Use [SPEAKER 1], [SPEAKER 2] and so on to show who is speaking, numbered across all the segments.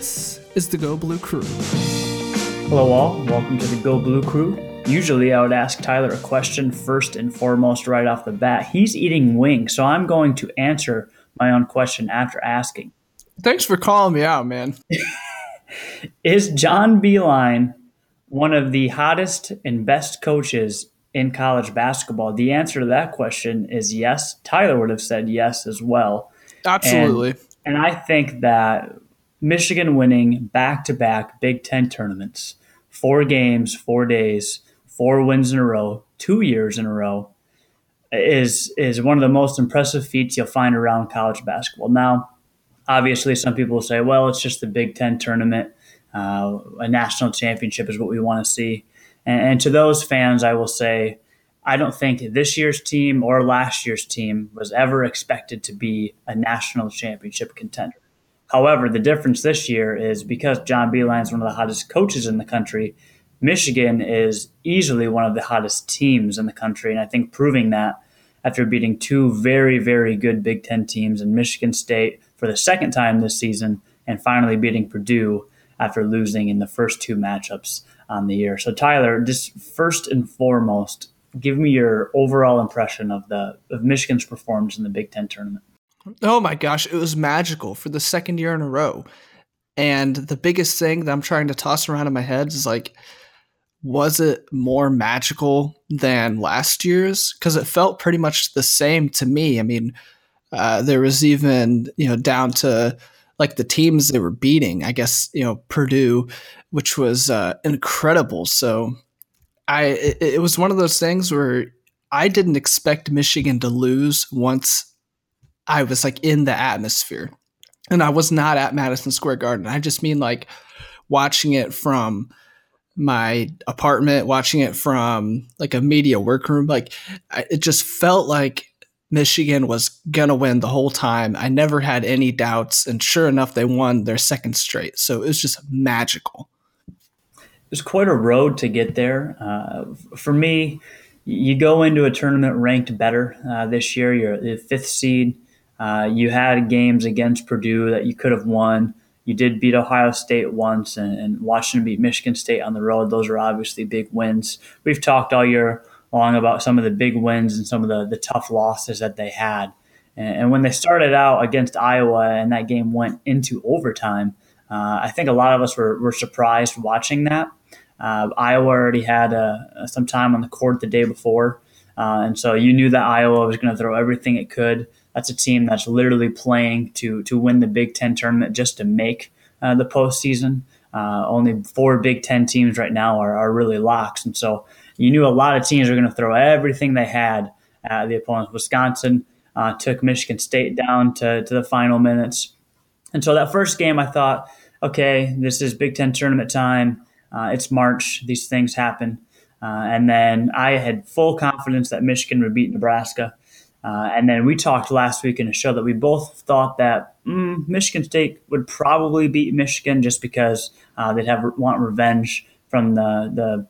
[SPEAKER 1] This is the Go Blue Crew.
[SPEAKER 2] Hello, all. Welcome to the Go Blue Crew. Usually, I would ask Tyler a question first and foremost right off the bat. He's eating wings, so I'm going to answer my own question after asking.
[SPEAKER 1] Thanks for calling me out, man.
[SPEAKER 2] Is John Beilein one of the hottest and best coaches in college basketball? The answer to that question is yes. Tyler would have said yes as well.
[SPEAKER 1] Absolutely.
[SPEAKER 2] And, and I think that Michigan winning back to back Big Ten tournaments, four games, four days, four wins in a row, two years in a row, is is one of the most impressive feats you'll find around college basketball. Now, obviously, some people will say, "Well, it's just the Big Ten tournament. Uh, a national championship is what we want to see." And, and to those fans, I will say, I don't think this year's team or last year's team was ever expected to be a national championship contender. However, the difference this year is because John Beilein is one of the hottest coaches in the country, Michigan is easily one of the hottest teams in the country. And I think proving that after beating two very, very good Big Ten teams in Michigan State for the second time this season and finally beating Purdue after losing in the first two matchups on the year. So, Tyler, just first and foremost, give me your overall impression of the of Michigan's performance in the Big Ten tournament.
[SPEAKER 1] Oh my gosh, it was magical for the second year in a row. And the biggest thing that I'm trying to toss around in my head is like, was it more magical than last year's? Because it felt pretty much the same to me. I mean, uh, there was even, you know, down to like the teams they were beating. I guess, you know, Purdue, which was uh, incredible. So I, it, it was one of those things where I didn't expect Michigan to lose once I was like in the atmosphere. And I was not at Madison Square Garden. I just mean like watching it from my apartment, watching it from like a media workroom. Like it just felt like Michigan was gonna win the whole time. I never had any doubts, and sure enough, they won their second straight. So it was just magical.
[SPEAKER 2] It was quite a road to get there. Uh, for me, you go into a tournament ranked better uh, this year. You're the fifth seed. Uh, you had games against Purdue that you could have won. You did beat Ohio State once, and, and, Washington beat Michigan State on the road. Those are obviously big wins. We've talked all year long about some of the big wins and some of the, the tough losses that they had. And, and when they started out against Iowa and that game went into overtime, uh, I think a lot of us were, were surprised watching that. Uh, Iowa already had uh, some time on the court the day before, uh, and so you knew that Iowa was going to throw everything it could that's a team that's literally playing to to win the Big Ten tournament just to make uh, the postseason. Uh, only four Big Ten teams right now are, are really locks, and so you knew a lot of teams were going to throw everything they had at the opponents. Wisconsin uh, took Michigan State down to, to the final minutes, and so that first game, I thought, okay, this is Big Ten tournament time. Uh, it's March; these things happen. Uh, and then I had full confidence that Michigan would beat Nebraska. Uh, and then we talked last week in a show that we both thought that mm, Michigan State would probably beat Michigan just because uh, they'd have want revenge from the the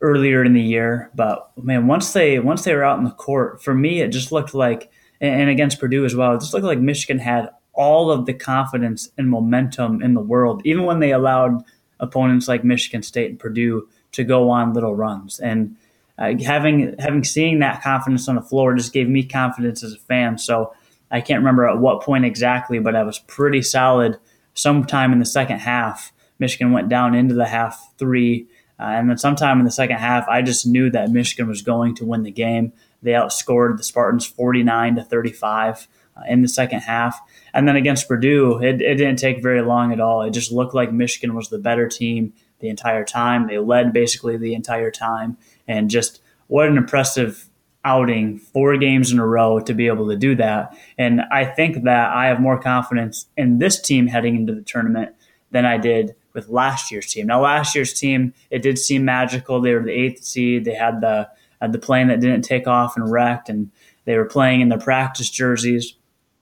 [SPEAKER 2] earlier in the year. But man, once they once they were out in the court, for me, it just looked like, and against Purdue as well, it just looked like Michigan had all of the confidence and momentum in the world, even when they allowed opponents like Michigan State and Purdue to go on little runs and uh, having having seeing that confidence on the floor just gave me confidence as a fan. So I can't remember at what point exactly, but I was pretty solid. Sometime in the second half, Michigan went down into the half three, uh, and then sometime in the second half, I just knew that Michigan was going to win the game. They outscored the Spartans forty nine to thirty five. Uh, in the second half. And then against Purdue, it, it, didn't take very long at all. It just looked like Michigan was the better team the entire time. They led basically the entire time and just what an impressive outing, four games in a row to be able to do that. And I think that I have more confidence in this team heading into the tournament than I did with last year's team. Now, last year's team, it did seem magical. They were the eighth seed. They had the had the plane that didn't take off and wrecked, and they were playing in their practice jerseys.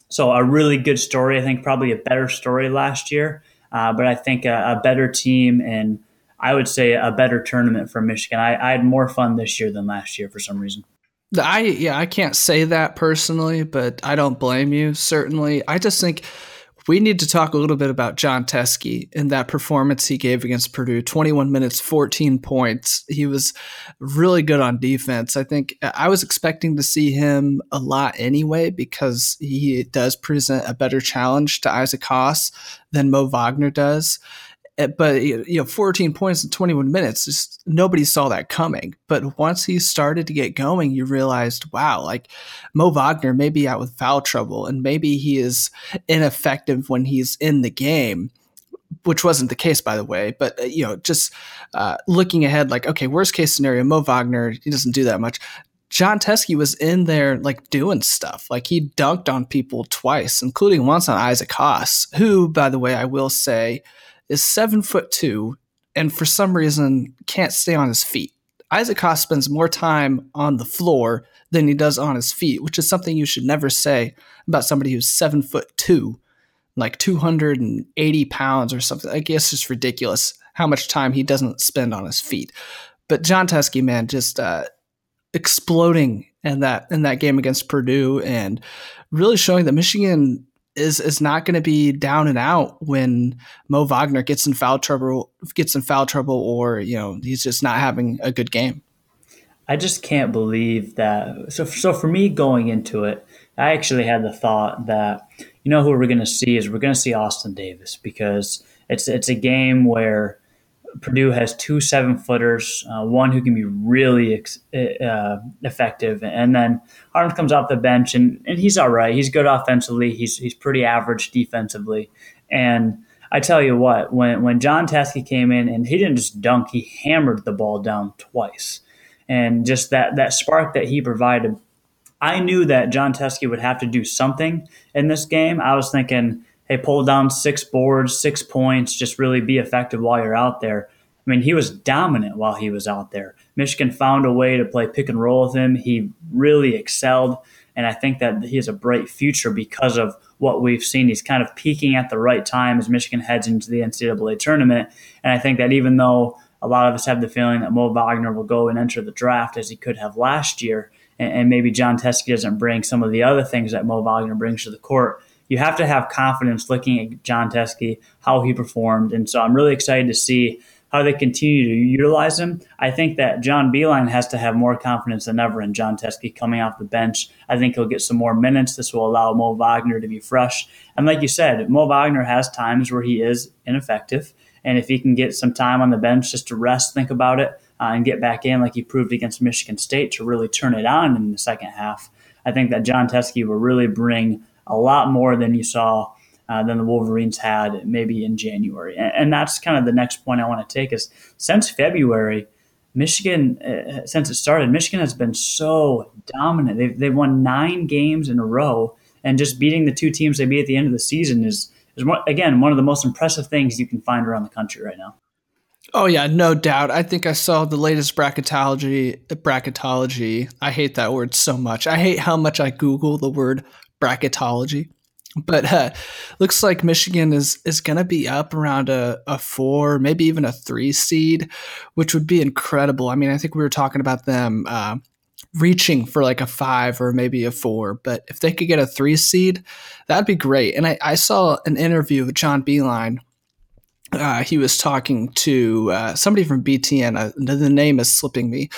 [SPEAKER 2] So a really good story. I think probably a better story last year, uh, but I think a, a better team and I would say a better tournament for Michigan. I, I had more fun this year than last year for some reason.
[SPEAKER 1] I yeah, I can't say that personally, but I don't blame you. Certainly, I just think we need to talk a little bit about Jon Teske and that performance he gave against Purdue 21 minutes, 14 points. He was really good on defense. I think uh, I was expecting to see him a lot anyway because he does present a better challenge to Isaac Haas than Mo Wagner does. Eh, but you know 14 points in 21 minutes just nobody saw that coming. But once he started to get going you realized wow like mo wagner may be out with foul trouble and maybe he is ineffective when he's in the game which wasn't the case by the way. But uh, you know just uh, looking ahead like okay worst case scenario mo wagner he doesn't do that much. Jon Teske was in there like doing stuff. Like he dunked on people twice, including once on Isaac Haas, who, by the way, I will say, is seven foot two and for some reason can't stay on his feet. Isaac Haas spends more time on the floor than he does on his feet, which is something you should never say about somebody who's seven foot two, like 280 pounds or something. I guess it's ridiculous how much time he doesn't spend on his feet. But Jon Teske, man, just uh, exploding in that in that game against Purdue and really showing that Michigan is is not going to be down and out when Mo Wagner gets in foul trouble, gets in foul trouble, or you know he's just not having a good game.
[SPEAKER 2] I just can't believe that. So, so for me going into it, I actually had the thought that you know who we're going to see is we're going to see Austin Davis because it's it's a game where Purdue has two seven footers, uh, one who can be really ex- uh, effective, and then Haarms comes off the bench and, and he's all right. He's good offensively. He's he's pretty average defensively, and I tell you what, when when Jon Teske came in and he didn't just dunk, he hammered the ball down twice, and just that that spark that he provided. I knew that Jon Teske would have to do something in this game. I was thinking hey, pull down six boards, six points, just really be effective while you're out there. I mean, he was dominant while he was out there. Michigan found a way to play pick and roll with him. He really excelled. And I think that he has a bright future because of what we've seen. He's kind of peaking at the right time as Michigan heads into the NCAA tournament. And I think that even though a lot of us have the feeling that Mo Wagner will go and enter the draft as he could have last year, and, maybe Jon Teske doesn't bring some of the other things that Mo Wagner brings to the court, you have to have confidence looking at Jon Teske, how he performed. And so I'm really excited to see how they continue to utilize him. I think that John Beilein has to have more confidence than ever in Jon Teske coming off the bench. I think he'll get some more minutes. This will allow Mo Wagner to be fresh. And like you said, Mo Wagner has times where he is ineffective. And if he can get some time on the bench just to rest, think about it, uh, and get back in like he proved against Michigan State to really turn it on in the second half, I think that Jon Teske will really bring a lot more than you saw uh, than the Wolverines had maybe in January. And, and, that's kind of the next point I want to take is since February, Michigan, uh, since it started, Michigan has been so dominant. They've, they've won nine games in a row, and just beating the two teams they beat at the end of the season is, is again, one of the most impressive things you can find around the country right now.
[SPEAKER 1] Oh yeah, no doubt. I think I saw the latest bracketology. Bracketology. I hate that word so much. I hate how much I Google the word bracketology. But uh, looks like Michigan is is going to be up around a, a four, maybe even a three seed, which would be incredible. I mean, I think we were talking about them uh, reaching for like a five or maybe a four, but if they could get a three seed, that'd be great. And I, I saw an interview with John Beilein. Uh, he was talking to uh, somebody from BTN. Uh, the name is slipping me,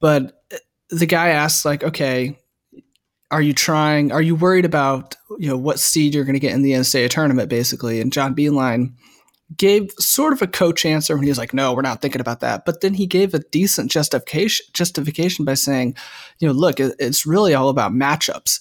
[SPEAKER 1] but the guy asked like, okay, are you trying? Are you worried about you know what seed you're going to get in the NCAA tournament, basically? And John Beilein gave sort of a coach answer when he was like, "No, we're not thinking about that." But then he gave a decent justification justification by saying, "You know, look, it's really all about matchups."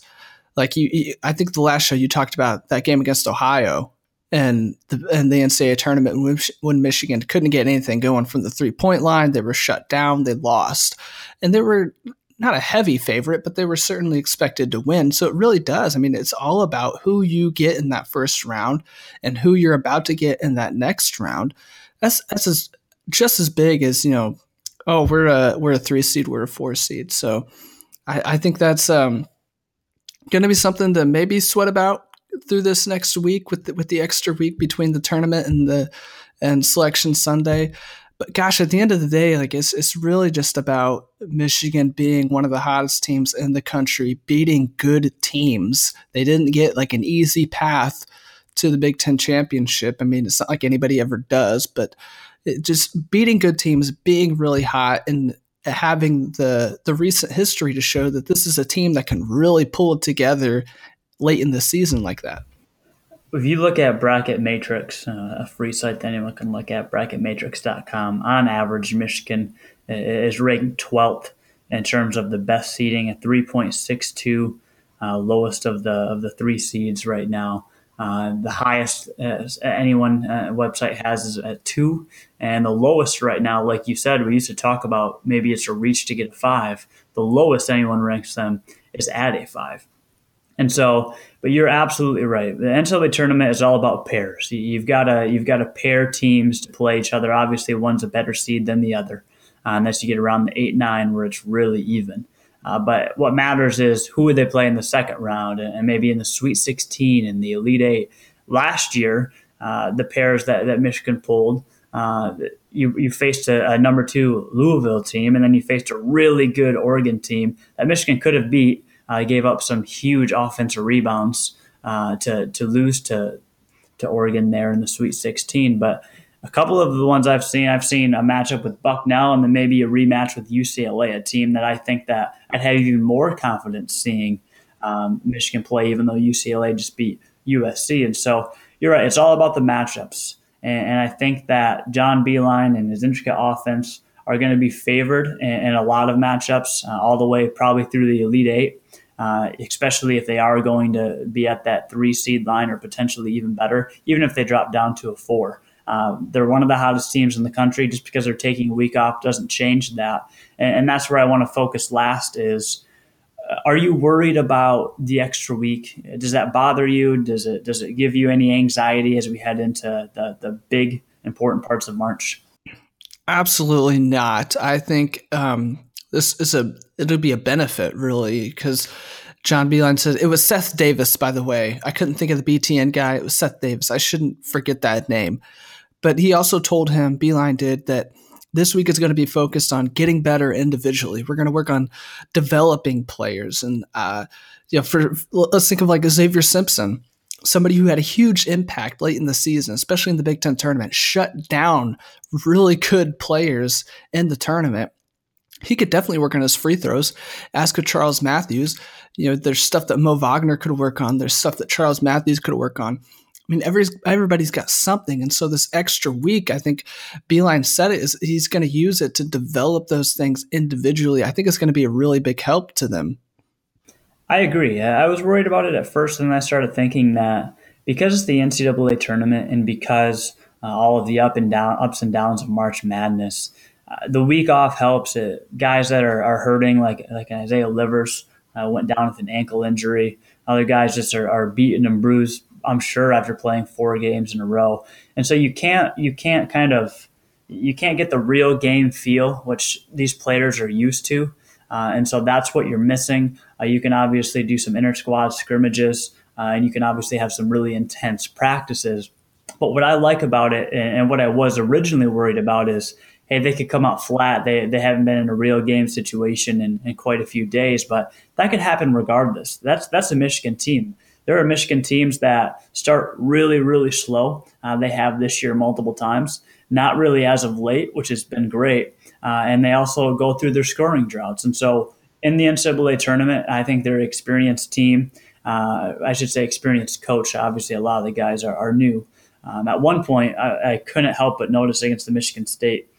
[SPEAKER 1] Like you, you I think the last show you talked about that game against Ohio and the and the NCAA tournament when, when Michigan couldn't get anything going from the three point line, they were shut down, they lost, and there were not a heavy favorite, but they were certainly expected to win. So it really does. I mean, it's all about who you get in that first round and who you're about to get in that next round. That's that's as, just as big as you know. Oh, we're a we're a three seed, we're a four seed. So I, I think that's um, going to be something to maybe sweat about through this next week with the, with the extra week between the tournament and the and selection Sunday but gosh, at the end of the day, like it's it's really just about Michigan being one of the hottest teams in the country, beating good teams. They didn't get like an easy path to the Big Ten championship. I mean, it's not like anybody ever does, but just beating good teams, being really hot, and having the the recent history to show that this is a team that can really pull it together late in the season like that.
[SPEAKER 2] If you look at Bracket Matrix, uh, a free site that anyone can look at, bracketmatrix.com, on average, Michigan is ranked 12th in terms of the best seeding at 3.62, uh, lowest of the of the three seeds right now. Uh, the highest uh, anyone uh, website has is at two, and the lowest right now, like you said, we used to talk about maybe it's a reach to get a five. The lowest anyone ranks them is at a five. And so, but you're absolutely right. The NCAA tournament is all about pairs. You've got to you've got to pair teams to play each other. Obviously, one's a better seed than the other, uh, unless you get around the eight nine where it's really even. Uh, but what matters is who would they play in the second round and maybe in the Sweet 16 and the Elite Eight. Last year, uh, the pairs that, that Michigan pulled, uh, you, you faced a, a, number two Louisville team, and then you faced a really good Oregon team that Michigan could have beat. Uh, gave up some huge offensive rebounds uh, to, to lose to, to Oregon there in the Sweet 16. But a couple of the ones I've seen, I've seen a matchup with Bucknell and then maybe a rematch with UCLA, a team that I think that I'd have even more confidence seeing um, Michigan play, even though UCLA just beat USC. And so you're right; it's all about the matchups. And, and I think that John Beilein and his intricate offense are going to be favored in, in a lot of matchups, uh, all the way probably through the Elite Eight. Uh, especially if they are going to be at that three seed line or potentially even better, even if they drop down to a four. Um, they're one of the hottest teams in the country. Just because they're taking a week off doesn't change that. And, and that's where I want to focus last is uh, are you worried about the extra week? Does that bother you? Does it does it give you any anxiety as we head into the, the big important parts of March?
[SPEAKER 1] Absolutely not. I think um, this is a it'll be a benefit really because John Beilein said it was Seth Davis. By the way, I couldn't think of the BTN guy. It was Seth Davis. I shouldn't forget that name. But he also told him, Beilein did, that this week is going to be focused on getting better individually. We're going to work on developing players. And, uh, you know, for let's think of like Zavier Simpson, somebody who had a huge impact late in the season, especially in the Big Ten tournament, shut down really good players in the tournament. He could definitely work on his free throws. Ask of Charles Matthews. You know, there's stuff that Mo Wagner could work on. There's stuff that Charles Matthews could work on. I mean, every, everybody's got something. And so this extra week, I think Beilein said it, is he's going to use it to develop those things individually. I think it's going to be a really big help to them.
[SPEAKER 2] I agree. I was worried about it at first, and then I started thinking that because it's the NCAA tournament and because uh, all of the up and down ups and downs of March Madness, uh, the week off helps. It. Guys that are, are hurting, like like Isaiah Livers, uh, went down with an ankle injury. Other guys just are, are beaten and bruised I'm sure after playing four games in a row. And so you can't you can't kind of you can't get the real game feel which these players are used to. Uh, and so that's what you're missing. Uh, you can obviously do some inter squad scrimmages, uh, and you can obviously have some really intense practices. But what I like about it, and what I was originally worried about, is hey, they could come out flat. They, they haven't been in a real game situation in, in quite a few days, but that could happen regardless. That's that's a Michigan team there are Michigan teams that start really, really slow. Uh, they have this year multiple times, not really as of late, which has been great. Uh, and they also go through their scoring droughts. And so in the NCAA tournament, I think they're experienced team. Uh, I should say experienced coach. Obviously, a lot of the guys are, are new. Um, at one point, I, I couldn't help but notice against the Michigan State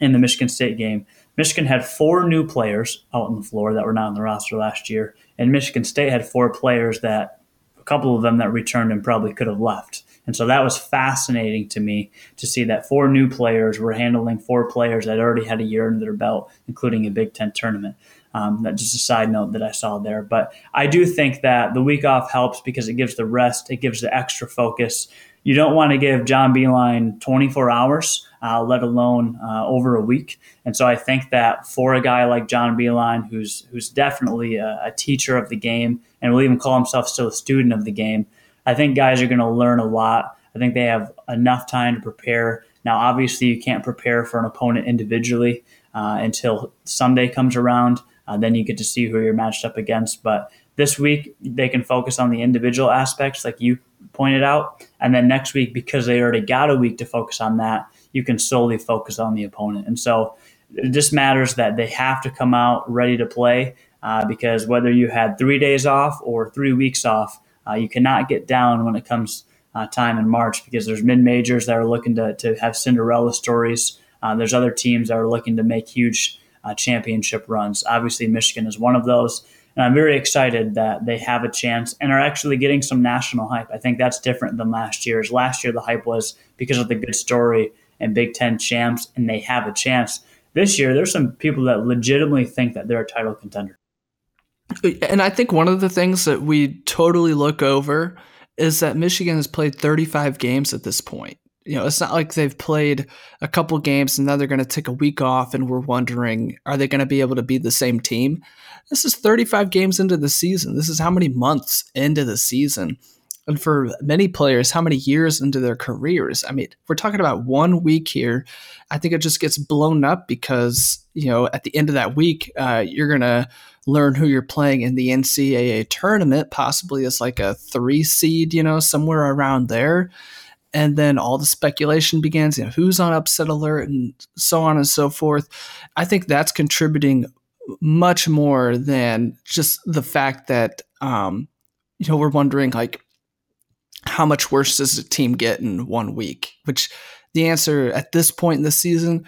[SPEAKER 2] in the Michigan State game, Michigan had four new players out on the floor that were not on the roster last year, and Michigan State had four players that a couple of them that returned and probably could have left. And so that was fascinating to me to see that four new players were handling four players that already had a year under their belt, including a Big Ten tournament. Um, that's just a side note that I saw there. But I do think that the week off helps because it gives the rest, it gives the extra focus. You don't want to give John Beilein 24 hours uh, let alone uh, over a week. And so I think that for a guy like John Beilein, who's who's definitely a, a teacher of the game and will even call himself still a student of the game, I think guys are going to learn a lot. I think they have enough time to prepare. Now, obviously, you can't prepare for an opponent individually uh, until Sunday comes around. Uh, then you get to see who you're matched up against. But this week, they can focus on the individual aspects, like you pointed out. And then next week, because they already got a week to focus on that, you can solely focus on the opponent. And so it just matters that they have to come out ready to play uh, because whether you had three days off or three weeks off, you cannot get down when it comes uh, time in March because there's mid majors that are looking to, to have Cinderella stories. Uh, there's other teams that are looking to make huge uh, championship runs. Obviously, Michigan is one of those. And I'm very excited that they have a chance and are actually getting some national hype. I think that's different than last year's. Last year, the hype was because of the good story and Big Ten champs, and they have a chance. This year, there's some people that legitimately think that they're a title contender.
[SPEAKER 1] And I think one of the things that we totally look over is that Michigan has played 35 games at this point. You know, it's not like they've played a couple games and now they're going to take a week off and we're wondering, are they going to be able to be the same team? This is 35 games into the season. This is how many months into the season. And for many players, how many years into their careers? I mean, we're talking about one week here. I think it just gets blown up because, you know, at the end of that week, uh, you're going to learn who you're playing in the NCAA tournament, possibly as like a three seed, you know, somewhere around there. And then all the speculation begins, you know, who's on upset alert and so on and so forth. I think that's contributing much more than just the fact that, um, you know, we're wondering like, how much worse does a team get in one week? Which the answer at this point in the season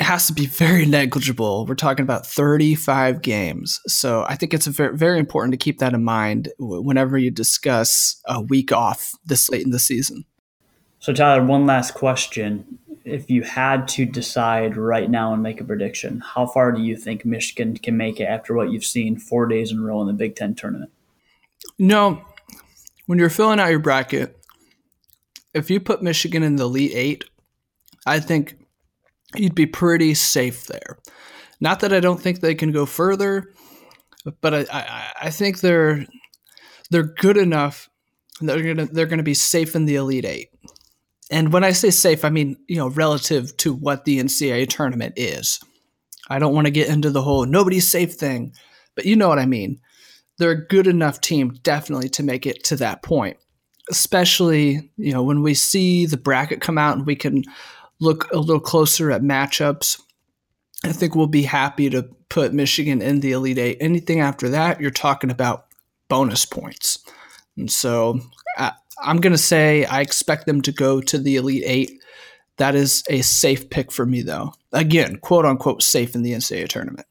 [SPEAKER 1] has to be very negligible. We're talking about 35 games. So I think it's very, very important to keep that in mind whenever you discuss a week off this late in the season.
[SPEAKER 2] So, Tyler, one last question. If you had to decide right now and make a prediction, how far do you think Michigan can make it after what you've seen four days in a row in the Big Ten tournament?
[SPEAKER 1] No, when you're filling out your bracket, if you put Michigan in the Elite Eight, I think you'd be pretty safe there. Not that I don't think they can go further, but I, I, I think they're they're good enough. They're gonna they're gonna be safe in the Elite Eight. And when I say safe, I mean you know relative to what the NCAA tournament is. I don't want to get into the whole nobody's safe thing, but you know what I mean. They're a good enough team, definitely, to make it to that point. Especially, you know, when we see the bracket come out and we can look a little closer at matchups. I think we'll be happy to put Michigan in the Elite Eight. Anything after that, you're talking about bonus points. And so I, I'm going to say I expect them to go to the Elite Eight. That is a safe pick for me, though. Again, quote unquote, safe in the NCAA tournament.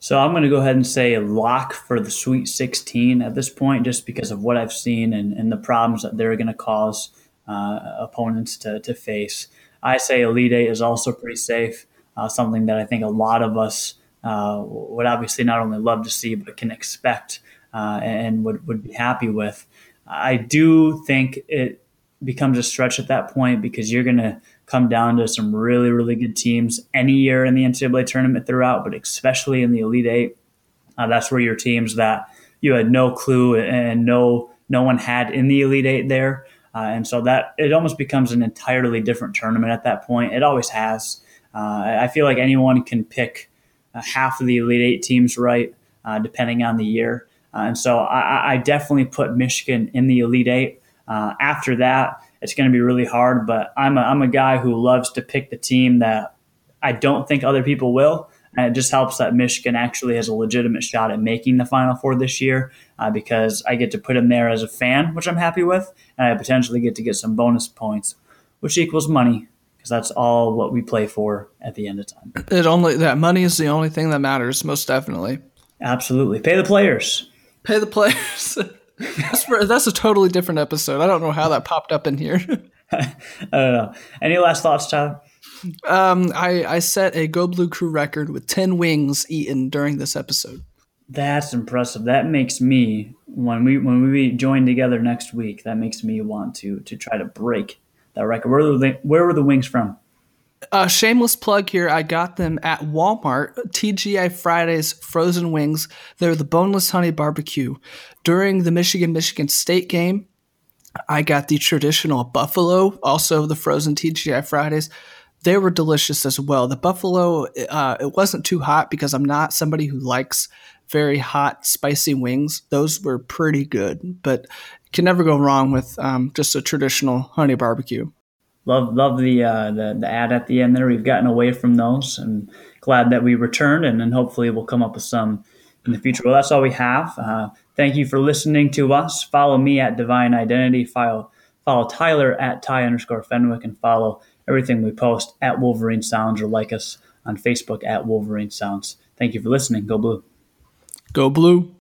[SPEAKER 2] So I'm going to go ahead and say lock for the Sweet 16 at this point, just because of what I've seen and, and the problems that they're going to cause uh, opponents to, to face. I say Elite Eight is also pretty safe, uh, something that I think a lot of us uh, would obviously not only love to see, but can expect uh, and would, would be happy with. I do think it becomes a stretch at that point because you're going to come down to some really, really good teams any year in the NCAA tournament throughout, but especially in the Elite Eight. Uh, that's where your teams that you had no clue and no no one had in the Elite Eight there uh, and so that it almost becomes an entirely different tournament at that point. It always has. Uh, I feel like anyone can pick uh, half of the Elite Eight teams right, uh, depending on the year. Uh, and so I, I, definitely put Michigan in the Elite Eight. Uh, after that, it's going to be really hard, but I'm a, I'm a guy who loves to pick the team that I don't think other people will. And it just helps that Michigan actually has a legitimate shot at making the Final Four this year uh, because I get to put him there as a fan, which I'm happy with, and I potentially get to get some bonus points, which equals money because that's all what we play for at the end of time.
[SPEAKER 1] It only that money is the only thing that matters, most definitely.
[SPEAKER 2] Absolutely, pay the players.
[SPEAKER 1] Pay the players. that's, for, that's a totally different episode. I don't know how that popped up in here.
[SPEAKER 2] I don't know. Any last thoughts, Tyler?
[SPEAKER 1] Um, I, I set a Go Blue Crew record with 10 wings eaten during this episode.
[SPEAKER 2] That's impressive. That makes me when we when we join together next week. That makes me want to to try to break that record. Where were the where were the wings from?
[SPEAKER 1] Uh, shameless plug here. I got them at Walmart. TGI Fridays frozen wings. They're the boneless honey barbecue. During the Michigan Michigan State game, I got the traditional buffalo, also the frozen TGI Fridays. They were delicious as well. The buffalo, uh, it wasn't too hot because I'm not somebody who likes very hot, spicy wings. Those were pretty good, but can never go wrong with um, just a traditional honey barbecue.
[SPEAKER 2] Love, love the, uh, the the ad at the end there. We've gotten away from those, and glad that we returned, and then hopefully we'll come up with some in the future. Well, that's all we have. Uh, thank you for listening to us. Follow me at Divine Identity. Follow follow Tyler at Ty underscore Fenwick, and follow everything we post at Wolverine Sounds or like us on Facebook at Wolverine Sounds. Thank you for listening. Go Blue.
[SPEAKER 1] Go Blue.